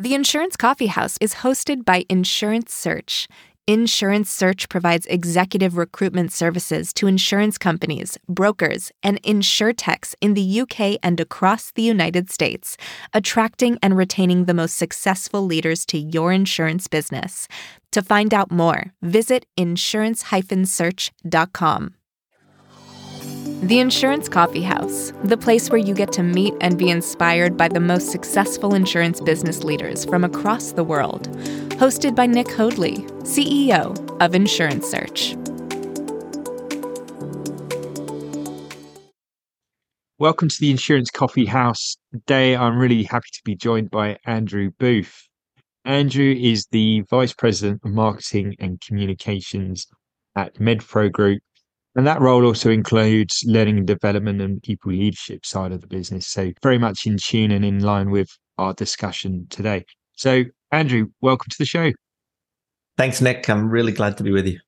The Insurance Coffee House is hosted by Insurance Search. Insurance Search provides executive recruitment services to insurance companies, brokers, and insurtechs in the UK and across the United States, attracting and retaining the most successful leaders to your insurance business. To find out more, visit insurance-search.com. The Insurance Coffee House, the place where you get to meet and be inspired by the most successful insurance business leaders from across the world. Hosted by Nick Hoadley, CEO of Insurance Search. Welcome to the Insurance Coffee House. Today, I'm really happy to be joined by Andrew Booth. Andrew is the Vice President of Marketing and Communications at MedPro Group and that role also includes learning and development and people leadership side of the business. So, very much in tune and in line with our discussion today. So, Andrew, welcome to the show. Thanks, Nick. I'm really glad to be with you.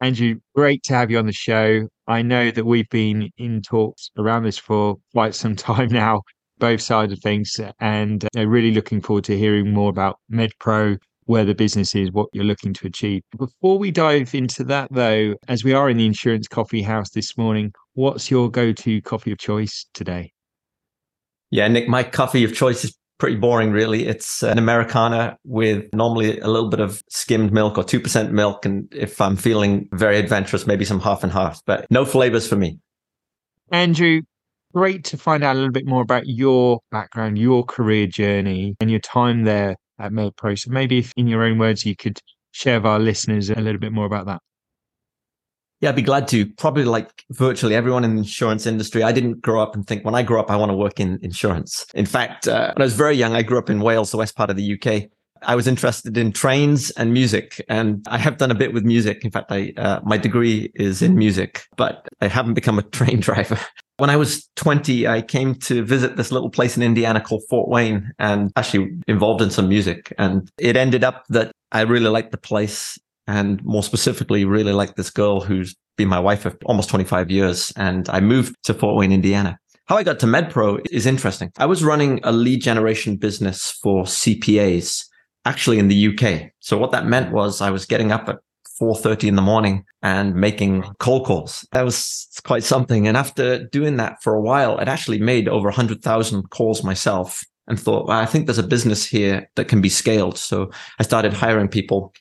Andrew, great to have you on the show. I know that we've been in talks around this for quite some time now, both sides of things, and uh, really looking forward to hearing more about MedPro where the business is, what you're looking to achieve. Before we dive into that, though, as we are in the insurance coffee house this morning, what's your go to coffee of choice today? Yeah, Nick, my coffee of choice is pretty boring, really. It's an Americano with normally a little bit of skimmed milk or 2% milk. And if I'm feeling very adventurous, maybe some half and half, but no flavors for me. Andrew, great to find out a little bit more about your background, your career journey, and your time there at MedPro. So maybe if in your own words, you could share with our listeners a little bit more about that. Yeah, I'd be glad to. Probably like virtually everyone in the insurance industry. I didn't grow up and think when I grow up, I want to work in insurance. In fact, uh, when I was very young, I grew up in Wales, the west part of the UK. I was interested in trains and music, and I have done a bit with music. In fact, I uh, my degree is in music, but I haven't become a train driver. When I was 20, I came to visit this little place in Indiana called Fort Wayne and actually involved in some music. And it ended up that I really liked the place and more specifically, really liked this girl who's been my wife for almost 25 years. And I moved to Fort Wayne, Indiana. How I got to MedPro is interesting. I was running a lead generation business for CPAs actually in the UK. So what that meant was I was getting up at 4.30 in the morning and making cold calls. That was quite something. And after doing that for a while, I'd actually made over 100,000 calls myself and thought, well, I think there's a business here that can be scaled. So I started hiring people,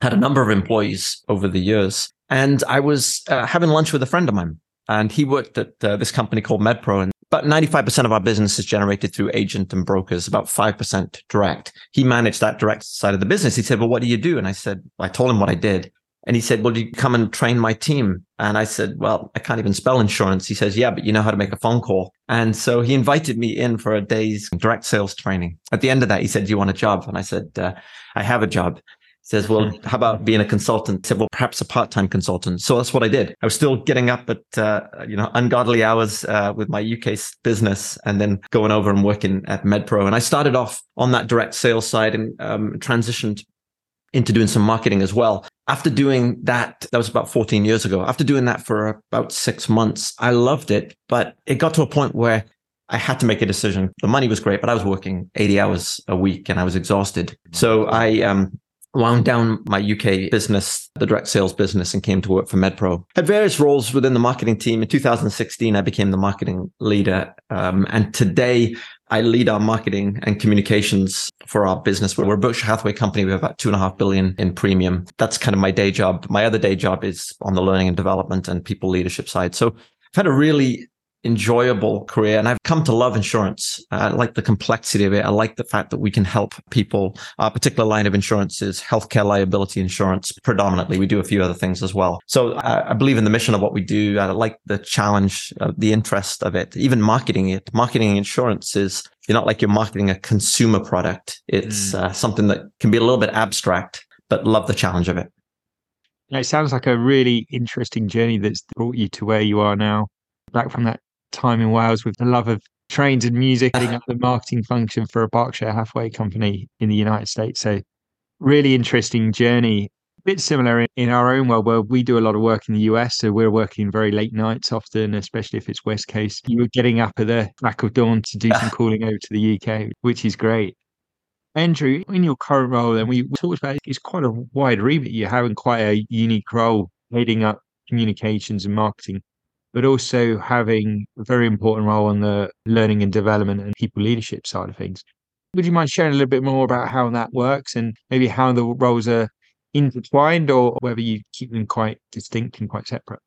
had a number of employees over the years. And I was uh, having lunch with a friend of mine and he worked at uh, this company called MedPro. And about 95% of our business is generated through agent and brokers, about 5% direct. He managed that direct side of the business. He said, well, what do you do? And I said, I told him what I did. And he said, well, do you come and train my team? And I said, well, I can't even spell insurance. He says, yeah, but you know how to make a phone call. And so he invited me in for a day's direct sales training. At the end of that, he said, do you want a job? And I said, uh, I have a job. Says, well, how about being a consultant? I said, well, perhaps a part-time consultant. So that's what I did. I was still getting up at, uh, you know, ungodly hours, uh, with my UK business and then going over and working at MedPro. And I started off on that direct sales side and, um, transitioned into doing some marketing as well. After doing that, that was about 14 years ago. After doing that for about six months, I loved it, but it got to a point where I had to make a decision. The money was great, but I was working 80 hours a week and I was exhausted. So I um, wound down my UK business, the direct sales business, and came to work for MedPro. Had various roles within the marketing team. In 2016, I became the marketing leader. Um, and today, I lead our marketing and communications for our business. We're a Berkshire Hathaway company. We have about two and a half billion in premium. That's kind of my day job. My other day job is on the learning and development and people leadership side. So I've had a really enjoyable career and I've come to love insurance. I like the complexity of it. I like the fact that we can help people. Our particular line of insurance is healthcare liability insurance predominantly. We do a few other things as well. So I, I believe in the mission of what we do. I like the challenge, the interest of it, even marketing it. Marketing insurance is you're not like you're marketing a consumer product. It's mm. uh, something that can be a little bit abstract, but love the challenge of it. It sounds like a really interesting journey that's brought you to where you are now. Back from that time in Wales with the love of trains and music, heading up the marketing function for a Berkshire Hathaway company in the United States. So, really interesting journey. A bit similar in our own world where we do a lot of work in the US. So, we're working very late nights often, especially if it's West Coast. You were getting up at the crack of dawn to do some calling over to the UK, which is great. Andrew, in your current role, and we talked about it's quite a wide remit. You're having quite a unique role heading up communications and marketing, but also having a very important role on the learning and development and people leadership side of things. Would you mind sharing a little bit more about how that works and maybe how the roles are intertwined or whether you keep them quite distinct and quite separate?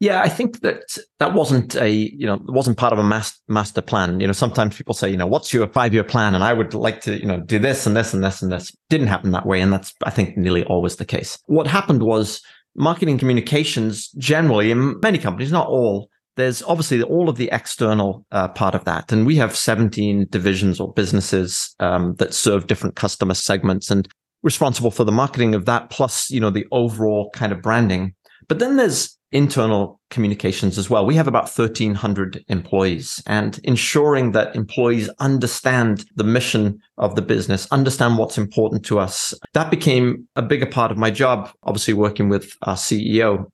Yeah, I think that that wasn't a, you know, wasn't part of a mas- master plan. You know, sometimes people say, you know, what's your five year plan? And I would like to, you know, do this and this and this and this. Didn't happen that way. And that's, I think, nearly always the case. What happened was marketing communications generally in many companies, not all, there's obviously all of the external uh, part of that. And we have 17 divisions or businesses um, that serve different customer segments and responsible for the marketing of that, plus, you know, the overall kind of branding. But then there's internal communications as well. We have about 1300 employees and ensuring that employees understand the mission of the business, understand what's important to us. That became a bigger part of my job, obviously working with our CEO.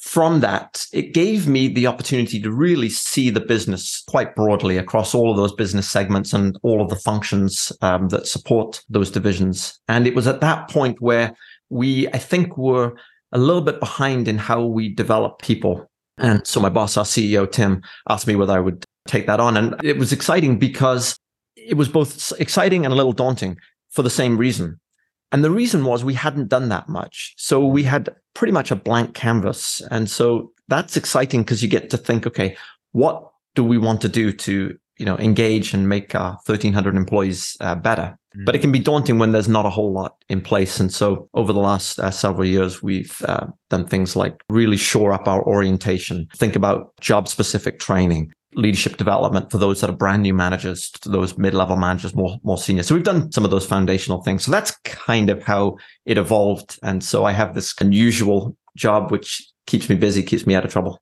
From that, it gave me the opportunity to really see the business quite broadly across all of those business segments and all of the functions um, that support those divisions. And it was at that point where we, I think, were a little bit behind in how we develop people. And so my boss, our CEO, Tim, asked me whether I would take that on. And it was exciting because it was both exciting and a little daunting for the same reason. And the reason was we hadn't done that much. So we had pretty much a blank canvas. And so that's exciting because you get to think, okay, what do we want to do to, you know, engage and make our 1300 employees uh, better? But it can be daunting when there's not a whole lot in place. And so over the last uh, several years, we've uh, done things like really shore up our orientation, think about job specific training, leadership development for those that are brand new managers to those mid-level managers more more senior. So we've done some of those foundational things. So that's kind of how it evolved. And so i have this unusual job which keeps me busy keeps me out of trouble.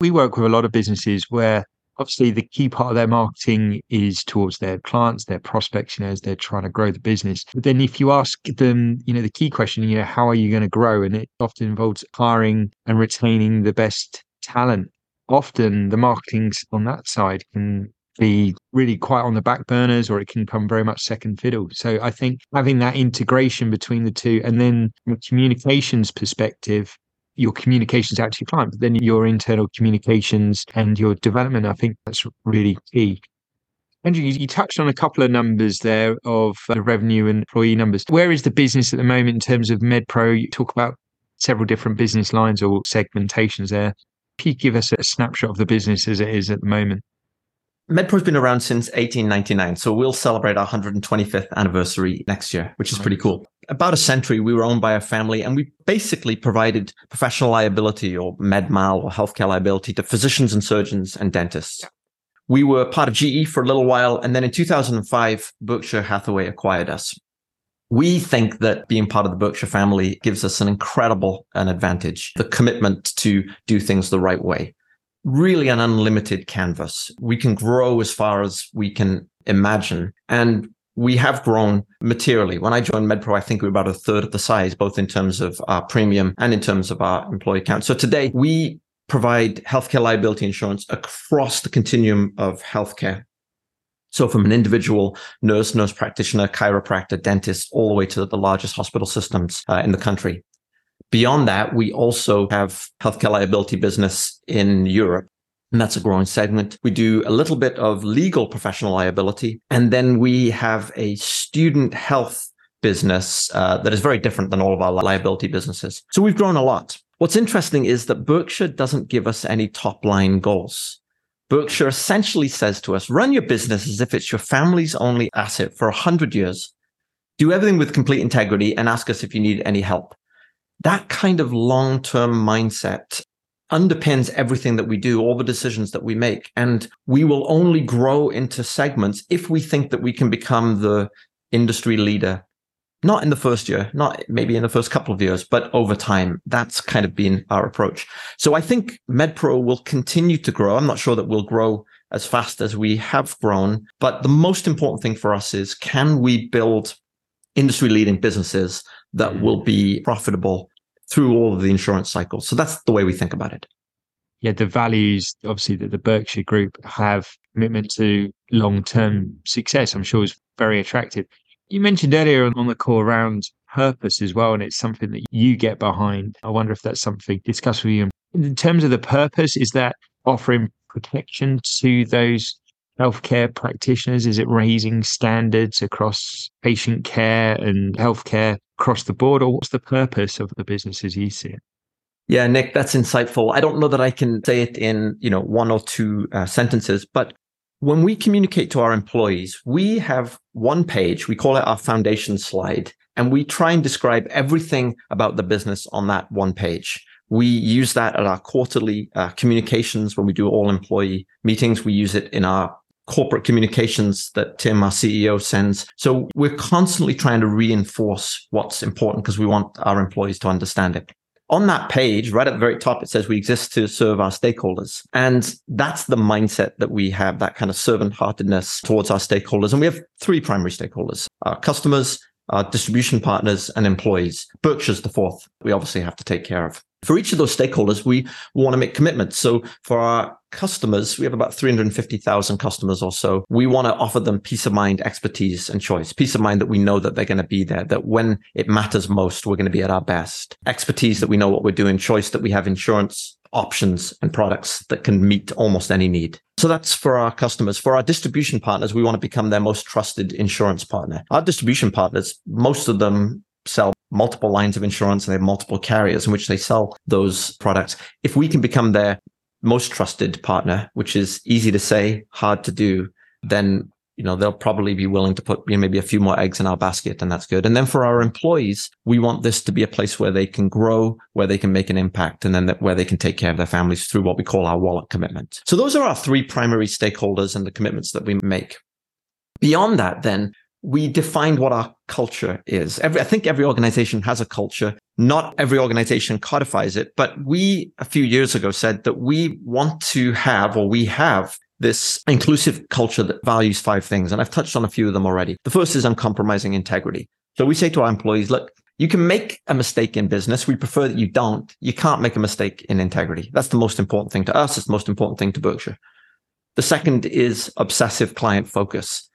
We work with a lot of businesses where obviously the key part of their marketing is towards their clients, their prospects, you know, as they're trying to grow the business. But then if you ask them, you know, the key question, you know, how are you going to grow? And it often involves hiring and retaining the best talent. Often the marketing on that side can be really quite on the back burners or it can come very much second fiddle. So I think having that integration between the two and then from a communications perspective, your communications out to your client, but then your internal communications and your development. I think that's really key. Andrew, you, you touched on a couple of numbers there of uh, revenue and employee numbers. Where is the business at the moment in terms of MedPro? You talk about several different business lines or segmentations there. Can you give us a snapshot of the business as it is at the moment? MedPro's been around since 1899, so we'll celebrate our 125th anniversary next year, which is pretty cool. About a century, we were owned by a family, and we basically provided professional liability or med mal or healthcare liability to physicians and surgeons and dentists. We were part of GE for a little while, and then in 2005, Berkshire Hathaway acquired us. We think that being part of the Berkshire family gives us an incredible an advantage, the commitment to do things the right way really an unlimited canvas. We can grow as far as we can imagine. And we have grown materially. When I joined MedPro, I think we were about a third of the size, both in terms of our premium and in terms of our employee count. So today we provide healthcare liability insurance across the continuum of healthcare. So from an individual nurse, nurse practitioner, chiropractor, dentist, all the way to the largest hospital systems uh, in the country. Beyond that, we also have healthcare liability business in Europe. And that's a growing segment. We do a little bit of legal professional liability. And then we have a student health business uh, that is very different than all of our liability businesses. So we've grown a lot. What's interesting is that Berkshire doesn't give us any top line goals. Berkshire essentially says to us, run your business as if it's your family's only asset for 100 years. Do everything with complete integrity and ask us if you need any help that kind of long term mindset underpins everything that we do, all the decisions that we make. And we will only grow into segments if we think that we can become the industry leader. Not in the first year, not maybe in the first couple of years, but over time. That's kind of been our approach. So I think MedPro will continue to grow. I'm not sure that we'll grow as fast as we have grown, but the most important thing for us is can we build industry leading businesses that mm-hmm. will be profitable through all of the insurance cycles. So that's the way we think about it. yeah, the values obviously that the Berkshire Group have commitment to long term success, I'm sure is very attractive. You mentioned earlier on the call around purpose as well, and it's something that you get behind. I wonder if that's something discussed with you. In terms of the purpose, is that offering protection to those healthcare practitioners? Is it raising standards across patient care and healthcare across the board, or what's the purpose of the business as you see it? Yeah, Nick, that's insightful. I don't know that I can say it in you know one or two uh, sentences, but when we communicate to our employees, we have one page. We call it our foundation slide, and we try and describe everything about the business on that one page. We use that at our quarterly uh, communications when we do all employee meetings. We use it in our corporate communications that Tim, our CEO, sends. So we're constantly trying to reinforce what's important because we want our employees to understand it. On that page, right at the very top, it says we exist to serve our stakeholders. And that's the mindset that we have, that kind of servant heartedness towards our stakeholders. And we have three primary stakeholders our customers, our distribution partners, and employees. Berkshire's the fourth, we obviously have to take care of for each of those stakeholders, we want to make commitments. So for our customers, we have about 350,000 customers or so. We want to offer them peace of mind, expertise, and choice. Peace of mind that we know that they're going to be there, that when it matters most, we're going to be at our best. Expertise that we know what we're doing, choice that we have insurance options and products that can meet almost any need. So that's for our customers. For our distribution partners, we want to become their most trusted insurance partner. Our distribution partners, most of them sell multiple lines of insurance and they have multiple carriers in which they sell those products. If we can become their most trusted partner, which is easy to say, hard to do, then you know they'll probably be willing to put you know, maybe a few more eggs in our basket and that's good. And then for our employees we want this to be a place where they can grow where they can make an impact and then that, where they can take care of their families through what we call our wallet commitment. So those are our three primary stakeholders and the commitments that we make. Beyond that then we defined what our culture is. Every, I think every organization has a culture. Not every organization codifies it, but we a few years ago said that we want to have, or we have this inclusive culture that values five things. And I've touched on a few of them already. The first is uncompromising integrity. So we say to our employees, look, you can make a mistake in business. We prefer that you don't. You can't make a mistake in integrity. That's the most important thing to us. It's the most important thing to Berkshire. The second is obsessive client focus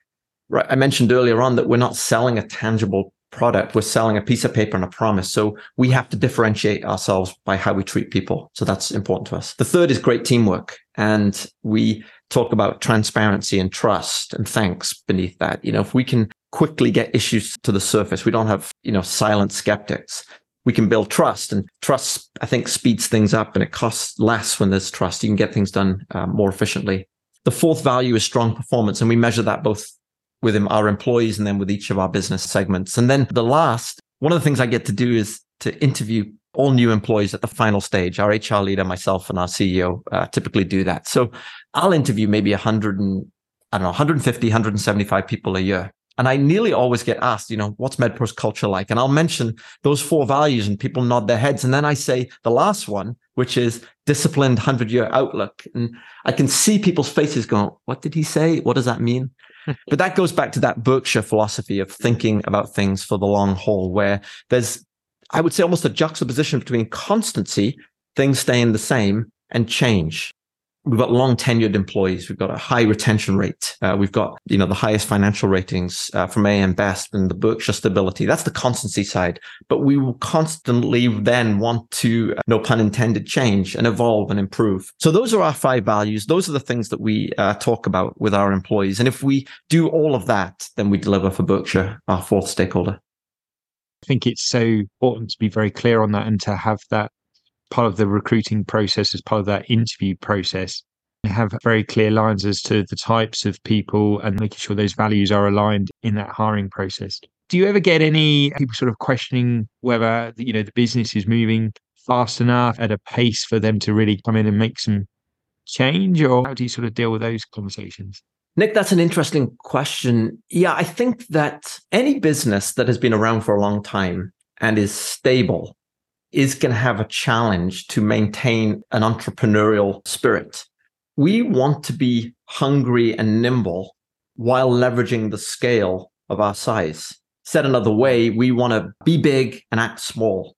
right, I mentioned earlier on that we're not selling a tangible product. We're selling a piece of paper and a promise. So we have to differentiate ourselves by how we treat people. So that's important to us. The third is great teamwork. And we talk about transparency and trust and thanks beneath that. You know, if we can quickly get issues to the surface, we don't have, you know, silent skeptics. We can build trust and trust, I think, speeds things up and it costs less when there's trust. You can get things done uh, more efficiently. The fourth value is strong performance. And we measure that both with our employees and then with each of our business segments. And then the last, one of the things I get to do is to interview all new employees at the final stage. Our HR leader, myself, and our CEO uh, typically do that. So I'll interview maybe 100 and I don't know, 150, 175 people a year. And I nearly always get asked, you know, what's MedPro's culture like? And I'll mention those four values and people nod their heads. And then I say the last one, which is disciplined 100 year outlook. And I can see people's faces going, what did he say? What does that mean? But that goes back to that Berkshire philosophy of thinking about things for the long haul, where there's, I would say, almost a juxtaposition between constancy, things staying the same, and change we've got long tenured employees. We've got a high retention rate. Uh, we've got, you know, the highest financial ratings uh, from AM Best and the Berkshire stability. That's the constancy side. But we will constantly then want to, uh, no pun intended, change and evolve and improve. So those are our five values. Those are the things that we uh, talk about with our employees. And if we do all of that, then we deliver for Berkshire, our fourth stakeholder. I think it's so important to be very clear on that and to have that part of the recruiting process, as part of that interview process, have very clear lines as to the types of people and making sure those values are aligned in that hiring process. Do you ever get any people sort of questioning whether you know the business is moving fast enough at a pace for them to really come in and make some change, or how do you sort of deal with those conversations? Nick, that's an interesting question. Yeah, I think that any business that has been around for a long time and is stable is going to have a challenge to maintain an entrepreneurial spirit. We want to be hungry and nimble while leveraging the scale of our size. Said another way, we want to be big and act small.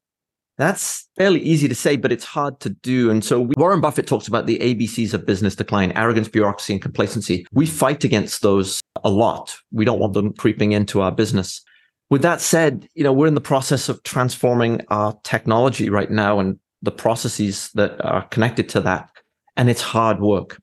That's fairly easy to say, but it's hard to do. And so Warren Buffett talks about the ABCs of business decline, arrogance, bureaucracy, and complacency. We fight against those a lot. We don't want them creeping into our business. With that said, you know, we're in the process of transforming our technology right now and the processes that are connected to that. And it's hard work.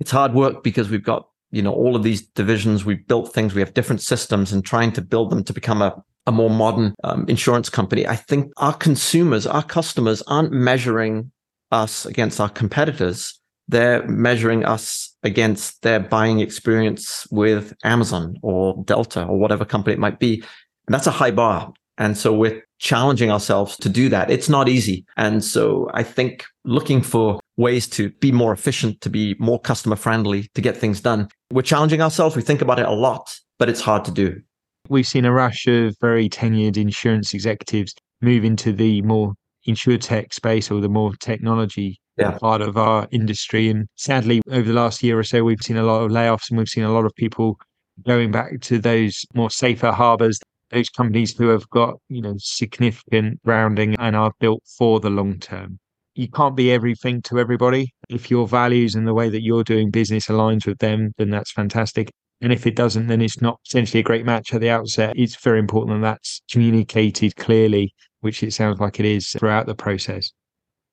It's hard work because we've got, you know, all of these divisions. We've built things. We have different systems and trying to build them to become a a more modern um, insurance company, I think our consumers, our customers aren't measuring us against our competitors. They're measuring us against their buying experience with Amazon or Delta or whatever company it might be. And that's a high bar. And so we're challenging ourselves to do that. It's not easy. And so I think looking for ways to be more efficient, to be more customer friendly, to get things done, we're challenging ourselves. We think about it a lot, but it's hard to do. We've seen a rush of very tenured insurance executives move into the more insurtech space or the more technology yeah. part of our industry. And sadly, over the last year or so, we've seen a lot of layoffs and we've seen a lot of people going back to those more safer harbors, those companies who have got, you know, significant grounding and are built for the long term. You can't be everything to everybody. If your values and the way that you're doing business aligns with them, then that's fantastic. And if it doesn't, then it's not essentially a great match at the outset. It's very important that that's communicated clearly, which it sounds like it is throughout the process.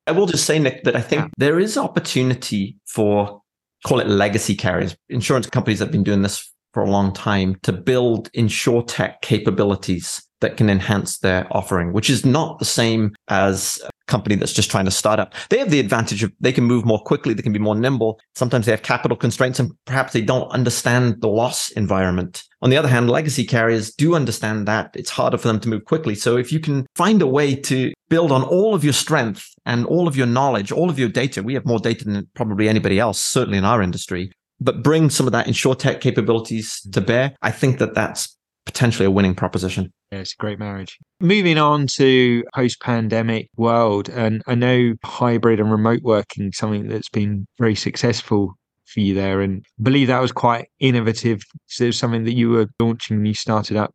I will just say, Nick, that I think yeah. there is opportunity for, call it legacy carriers, insurance companies that have been doing this for a long time to build insurtech capabilities that can enhance their offering, which is not the same as a company that's just trying to start up. They have the advantage of they can move more quickly, they can be more nimble. Sometimes they have capital constraints and perhaps they don't understand the loss environment. On the other hand, legacy carriers do understand that it's harder for them to move quickly. So if you can find a way to build on all of your strength and all of your knowledge, all of your data, we have more data than probably anybody else, certainly in our industry, but bring some of that insurtech capabilities to bear. I think that that's potentially a winning proposition. Yeah, it's a great marriage. Moving on to post-pandemic world, and I know hybrid and remote working something that's been very successful for you there, and I believe that was quite innovative. So it was something that you were launching when you started up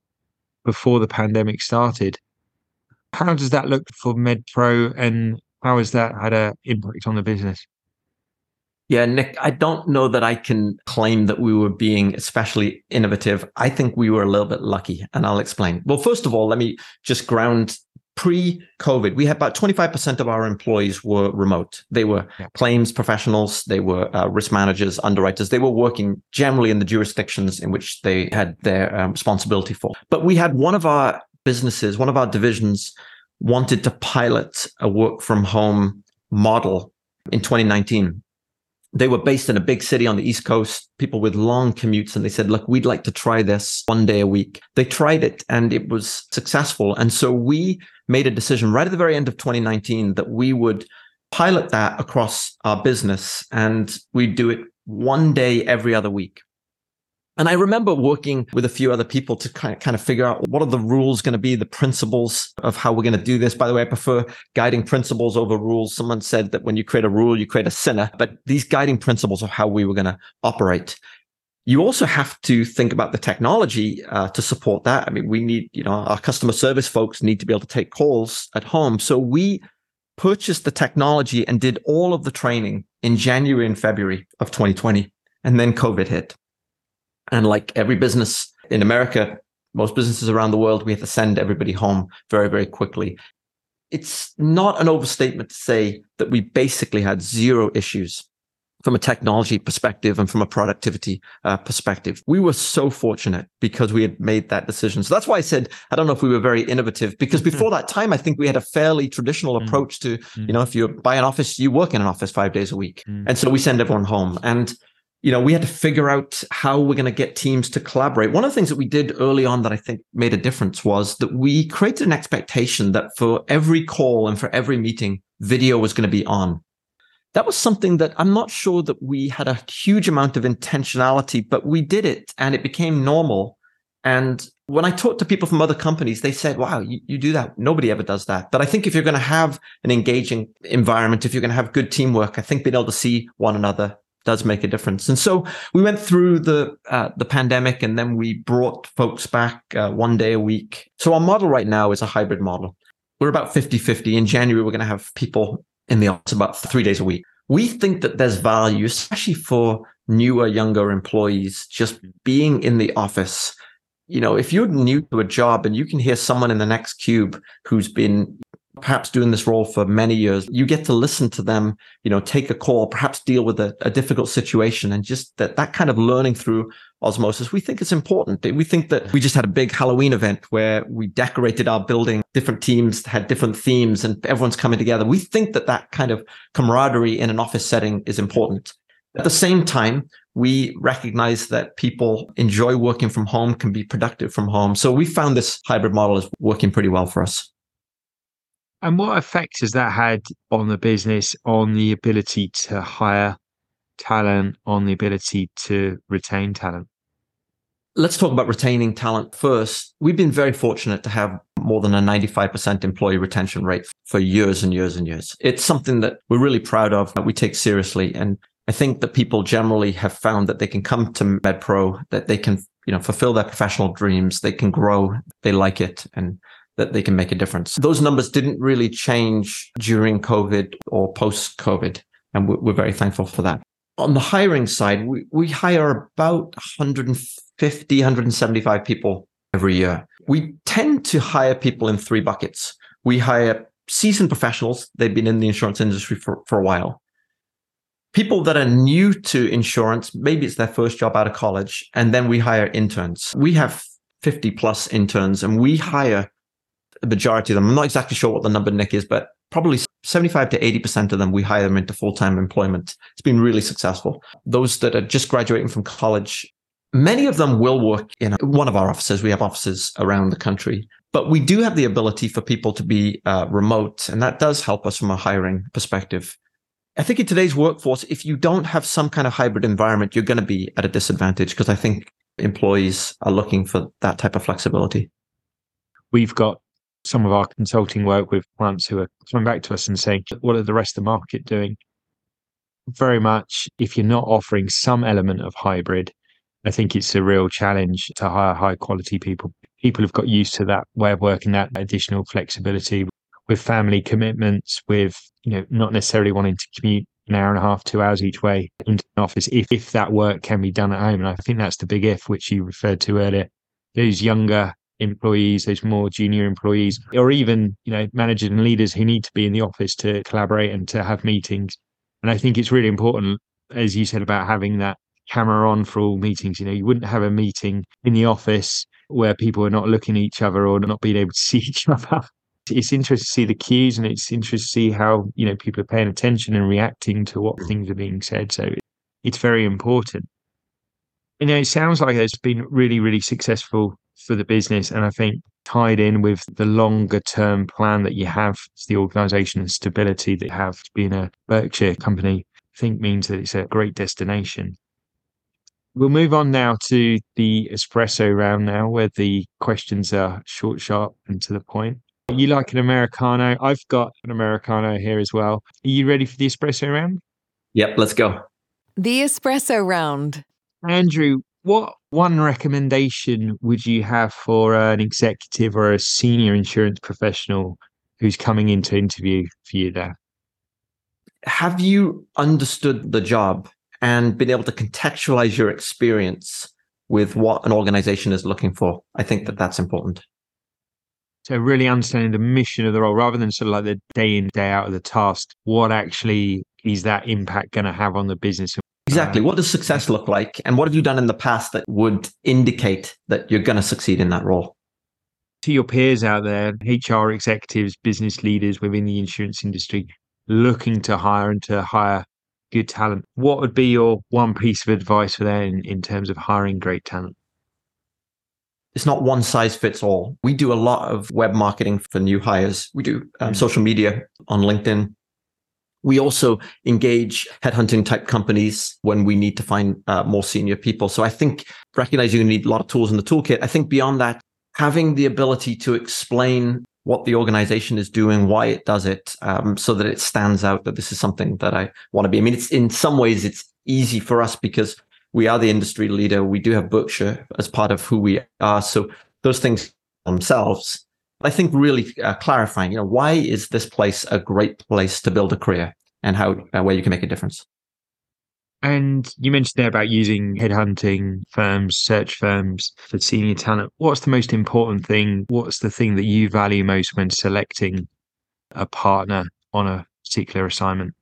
before the pandemic started. How does that look for MedPro, and how has that had an impact on the business? Yeah, Nick, I don't know that I can claim that we were being especially innovative. I think we were a little bit lucky, and I'll explain. Well, first of all, let me just ground pre COVID, we had about 25% of our employees were remote. They were yeah. claims professionals, they were uh, risk managers, underwriters. They were working generally in the jurisdictions in which they had their um, responsibility for. But we had one of our businesses, one of our divisions wanted to pilot a work from home model in 2019 they were based in a big city on the East Coast, people with long commutes, and they said, Look, we'd like to try this one day a week. They tried it and it was successful. And so we made a decision right at the very end of 2019 that we would pilot that across our business and we'd do it one day every other week. And I remember working with a few other people to kind of, figure out what are the rules going to be, the principles of how we're going to do this. By the way, I prefer guiding principles over rules. Someone said that when you create a rule, you create a sinner, but these guiding principles of how we were going to operate. You also have to think about the technology uh, to support that. I mean, we need, you know, our customer service folks need to be able to take calls at home. So we purchased the technology and did all of the training in January and February of 2020. And then COVID hit. And like every business in America, most businesses around the world, we have to send everybody home very, very quickly. It's not an overstatement to say that we basically had zero issues from a technology perspective and from a productivity uh, perspective. We were so fortunate because we had made that decision. So that's why I said, I don't know if we were very innovative because mm-hmm. before that time, I think we had a fairly traditional mm-hmm. approach to, you know, if you buy an office, you work in an office five days a week. And so we send everyone home. And you know, we had to figure out how we're going to get teams to collaborate. One of the things that we did early on that I think made a difference was that we created an expectation that for every call and for every meeting, video was going to be on. That was something that I'm not sure that we had a huge amount of intentionality, but we did it and it became normal. And when I talked to people from other companies, they said, wow, you, you do that. Nobody ever does that. But I think if you're going to have an engaging environment, if you're going to have good teamwork, I think being able to see one another does make a difference. And so we went through the uh, the pandemic, and then we brought folks back uh, one day a week. So our model right now is a hybrid model. we're about 50 50. In January, we're going to have people in the office about three days a week. We think that there's value, especially for newer, younger employees, just being in the office. You know, if you're new to a job and you can hear someone in the next cube who's been perhaps doing this role for many years, you get to listen to them, you know, take a call, perhaps deal with a, a, difficult situation and just that, that kind of learning through osmosis, we think it's important. We think that we just had a big Halloween event where we decorated our building, different teams had different themes and everyone's coming together. We think that that kind of camaraderie in an office setting is important. At the same time, we recognize that people enjoy working from home, can be productive from home. So we found this hybrid model is working pretty well for us. And what effect has that had on the business, on the ability to hire talent, on the ability to retain talent? Let's talk about retaining talent first. We've been very fortunate to have more than a 95% employee retention rate for years and years and years. It's something that we're really proud of, that we take seriously. And I think that people generally have found that they can come to MedPro, that they can, you know, fulfill their professional dreams, they can grow, they like it. And that they can make a difference. Those numbers didn't really change during COVID or post COVID. And we're very thankful for that. On the hiring side, we, we hire about 150, 175 people every year. We tend to hire people in three buckets. We hire seasoned professionals. They've been in the insurance industry for, for a while. People that are new to insurance, maybe it's their first job out of college, and then we hire interns. We have 50 plus interns and we hire the majority of them. I'm not exactly sure what the number, Nick, is, but probably 75 to 80% of them, we hire them into full time employment. It's been really successful. Those that are just graduating from college, many of them will work in one of our offices. We have offices around the country, but we do have the ability for people to be uh, remote, and that does help us from a hiring perspective. I think in today's workforce, if you don't have some kind of hybrid environment, you're going to be at a disadvantage because I think employees are looking for that type of flexibility. We've got some of our consulting work with clients who are coming back to us and saying, what are the rest of the market doing? Very much, if you're not offering some element of hybrid, I think it's a real challenge to hire high quality people. People have got used to that way of working, that additional flexibility with family commitments, with you know not necessarily wanting to commute an hour and a half, two hours each way into an office if if that work can be done at home. And I think that's the big if which you referred to earlier. Those younger employees, those more junior employees, or even, you know, managers and leaders who need to be in the office to collaborate and to have meetings. And I think it's really important, as you said, about having that camera on for all meetings. You know, you wouldn't have a meeting in the office where people are not looking at each other or not being able to see each other. It's interesting to see the cues and it's interesting to see how, you know, people are paying attention and reacting to what things are being said. So it's very important. You know, it sounds like it's been really, really successful for the business. And I think tied in with the longer term plan that you have for the organization and stability that you have being a Berkshire company, I think means that it's a great destination. We'll move on now to the espresso round now, where the questions are short, sharp, and to the point. You like an Americano? I've got an Americano here as well. Are you ready for the espresso round? Yep, let's go. The espresso round. Andrew, what one recommendation would you have for an executive or a senior insurance professional who's coming in to interview for you there? Have you understood the job and been able to contextualize your experience with what an organization is looking for? I think that that's important. So, really understanding the mission of the role rather than sort of like the day in, day out of the task, what actually is that impact going to have on the business Exactly. What does success look like? And what have you done in the past that would indicate that you're going to succeed in that role? To your peers out there, HR executives, business leaders within the insurance industry looking to hire and to hire good talent, what would be your one piece of advice for them in, in terms of hiring great talent? It's not one size fits all. We do a lot of web marketing for new hires. We do um, mm. social media on LinkedIn, we also engage headhunting type companies when we need to find uh, more senior people. So I think recognizing you need a lot of tools in the toolkit. I think beyond that, having the ability to explain what the organization is doing, why it does it, um, so that it stands out that this is something that I want to be. I mean, it's in some ways it's easy for us because we are the industry leader. We do have Berkshire as part of who we are. So those things themselves I think really uh, clarifying, you know, why is this place a great place to build a career and how uh, where you can make a difference. And you mentioned there about using headhunting firms, search firms for senior talent. What's the most important thing? What's the thing that you value most when selecting a partner on a particular assignment?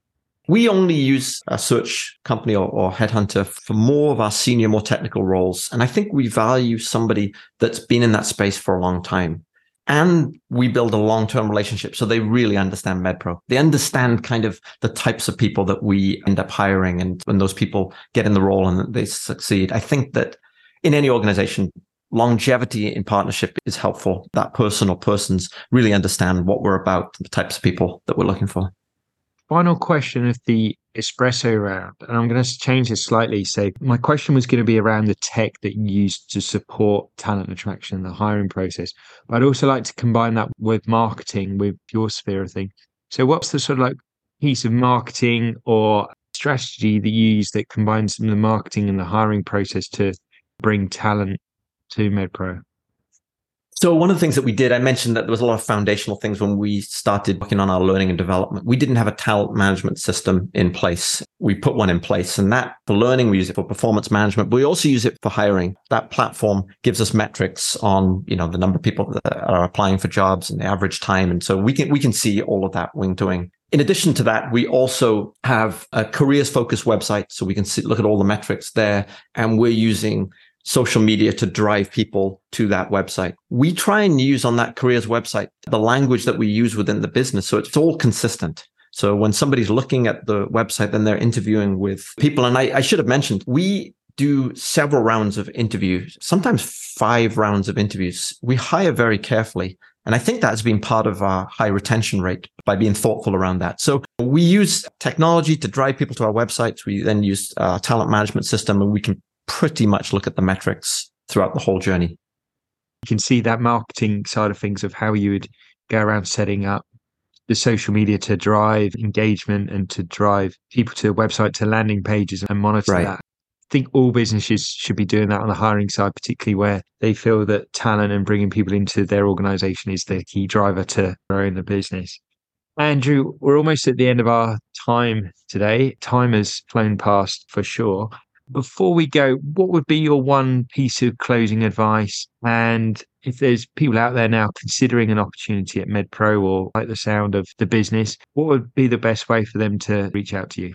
We only use a search company or, or, headhunter for more of our senior, more technical roles. And I think we value somebody that's been in that space for a long time and we build a long-term relationship so they really understand medpro. They understand kind of the types of people that we end up hiring and when those people get in the role and they succeed. I think that in any organization longevity in partnership is helpful. That person or persons really understand what we're about the types of people that we're looking for. Final question of the espresso round, and I'm going to change this slightly. So, my question was going to be around the tech that you use to support talent attraction, and the hiring process. But I'd also like to combine that with marketing, with your sphere of thing. So, what's the sort of like piece of marketing or strategy that you use that combines the marketing and the hiring process to bring talent to MedPro? So one of the things that we did, I mentioned that there was a lot of foundational things when we started working on our learning and development. We didn't have a talent management system in place. We put one in place and that for learning, we use it for performance management, but we also use it for hiring. That platform gives us metrics on, you know, the number of people that are applying for jobs and the average time. And so we can, we can see all of that wing to wing. In addition to that, we also have a careers focused website. So we can see, look at all the metrics there and we're using social media to drive people to that website. We try and use on that careers website the language that we use within the business. So it's all consistent. So when somebody's looking at the website, then they're interviewing with people. And I, I should have mentioned, we do several rounds of interviews, sometimes five rounds of interviews. We hire very carefully. And I think that's been part of our high retention rate by being thoughtful around that. So we use technology to drive people to our websites. We then use a talent management system and we can pretty much look at the metrics throughout the whole journey. You can see that marketing side of things of how you would go around setting up the social media to drive engagement and to drive people to the website to landing pages and monitor right. that. I think all businesses should be doing that on the hiring side, particularly where they feel that talent and bringing people into their organization is the key driver to growing the business. Andrew, we're almost at the end of our time today. Time has flown past for sure. Before we go, what would be your one piece of closing advice? And if there's people out there now considering an opportunity at MedPro or like the sound of the business, what would be the best way for them to reach out to you?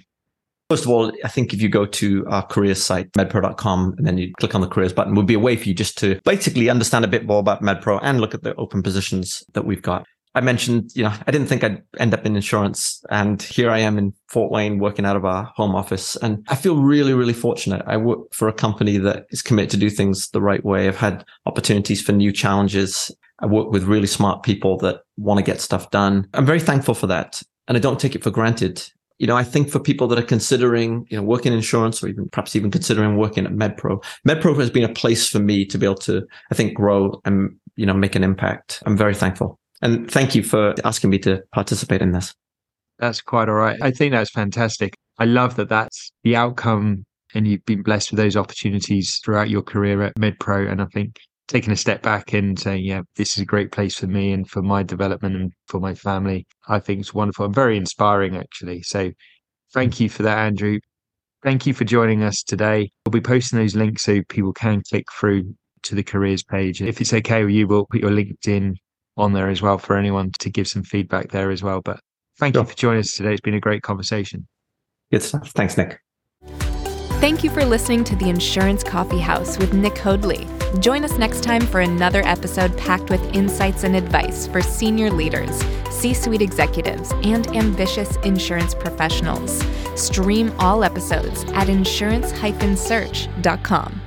First of all, I think if you go to our careers site, medpro.com, and then you click on the careers button, would be a way for you just to basically understand a bit more about MedPro and look at the open positions that we've got. I mentioned, you know, I didn't think I'd end up in insurance. And here I am in Fort Wayne working out of our home office. And I feel really, really fortunate. I work for a company that is committed to do things the right way. I've had opportunities for new challenges. I work with really smart people that want to get stuff done. I'm very thankful for that. And I don't take it for granted. You know, I think for people that are considering, you know, working in insurance or even perhaps even considering working at MedPro, MedPro has been a place for me to be able to, I think, grow and, you know, make an impact. I'm very thankful. And thank you for asking me to participate in this. That's quite all right. I think that's fantastic. I love that that's the outcome and you've been blessed with those opportunities throughout your career at MedPro. And I think taking a step back and saying, yeah, this is a great place for me and for my development and for my family, I think it's wonderful and very inspiring, actually. So thank you for that, Andrew. Thank you for joining us today. We'll be posting those links so people can click through to the careers page. If it's okay with you, we'll put your LinkedIn on there as well for anyone to give some feedback there as well. But thank sure. you for joining us today. It's been a great conversation. Good stuff. Thanks, Nick. Thank you for listening to the Insurance Coffee House with Nick Hoadley. Join us next time for another episode packed with insights and advice for senior leaders, C suite executives, and ambitious insurance professionals. Stream all episodes at insurance search.com.